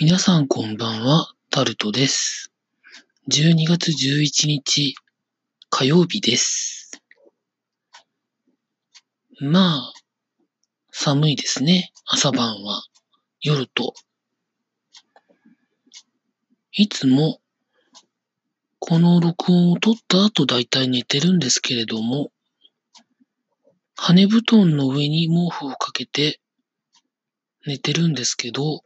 皆さんこんばんは、タルトです。12月11日火曜日です。まあ、寒いですね。朝晩は。夜と。いつも、この録音を撮った後だいたい寝てるんですけれども、羽布団の上に毛布をかけて寝てるんですけど、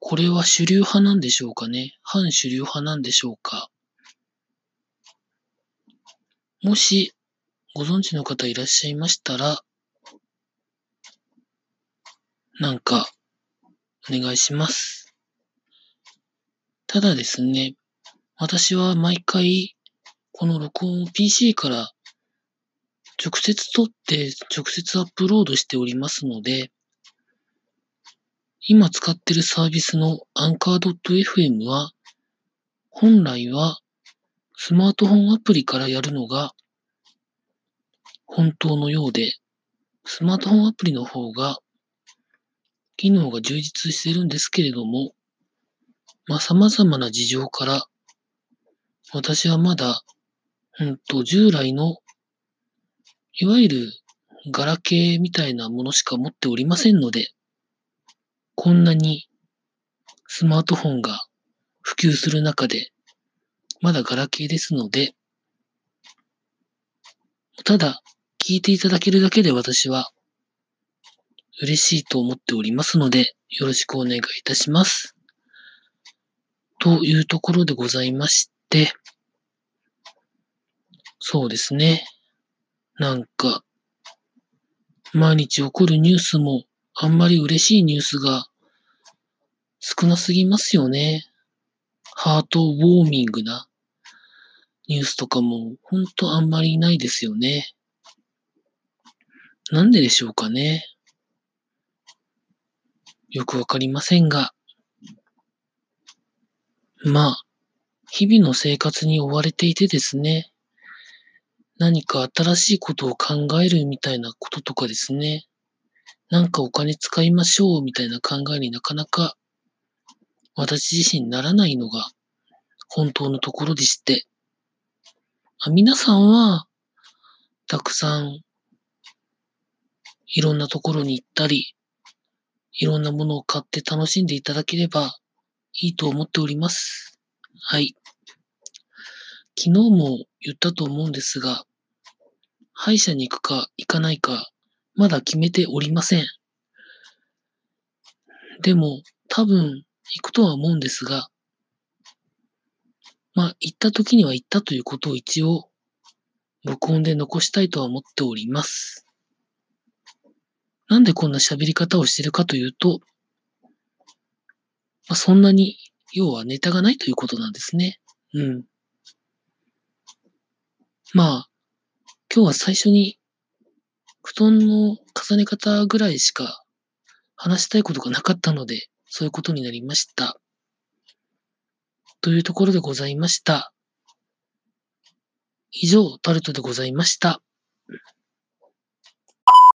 これは主流派なんでしょうかね反主流派なんでしょうかもし、ご存知の方いらっしゃいましたら、なんか、お願いします。ただですね、私は毎回、この録音を PC から直接撮って直接アップロードしておりますので、今使ってるサービスの Anchor.fm は、本来はスマートフォンアプリからやるのが本当のようで、スマートフォンアプリの方が機能が充実してるんですけれども、まあ様々な事情から、私はまだ、うんと、従来の、いわゆるガラケーみたいなものしか持っておりませんので、こんなにスマートフォンが普及する中で、まだガラケーですので、ただ聞いていただけるだけで私は嬉しいと思っておりますので、よろしくお願いいたします。というところでございまして、そうですね。なんか、毎日起こるニュースもあんまり嬉しいニュースが少なすぎますよね。ハートウォーミングなニュースとかもほんとあんまりないですよね。なんででしょうかね。よくわかりませんが。まあ、日々の生活に追われていてですね。何か新しいことを考えるみたいなこととかですね。なんかお金使いましょうみたいな考えになかなか私自身ならないのが本当のところでして。あ皆さんはたくさんいろんなところに行ったり、いろんなものを買って楽しんでいただければいいと思っております。はい。昨日も言ったと思うんですが、歯医者に行くか行かないかまだ決めておりません。でも多分行くとは思うんですが、まあ行った時には行ったということを一応録音で残したいとは思っております。なんでこんな喋り方をしてるかというと、まあ、そんなに、要はネタがないということなんですね。うん。まあ、今日は最初に、布団の重ね方ぐらいしか話したいことがなかったので、そういうことになりました。というところでございました。以上、タルトでございました。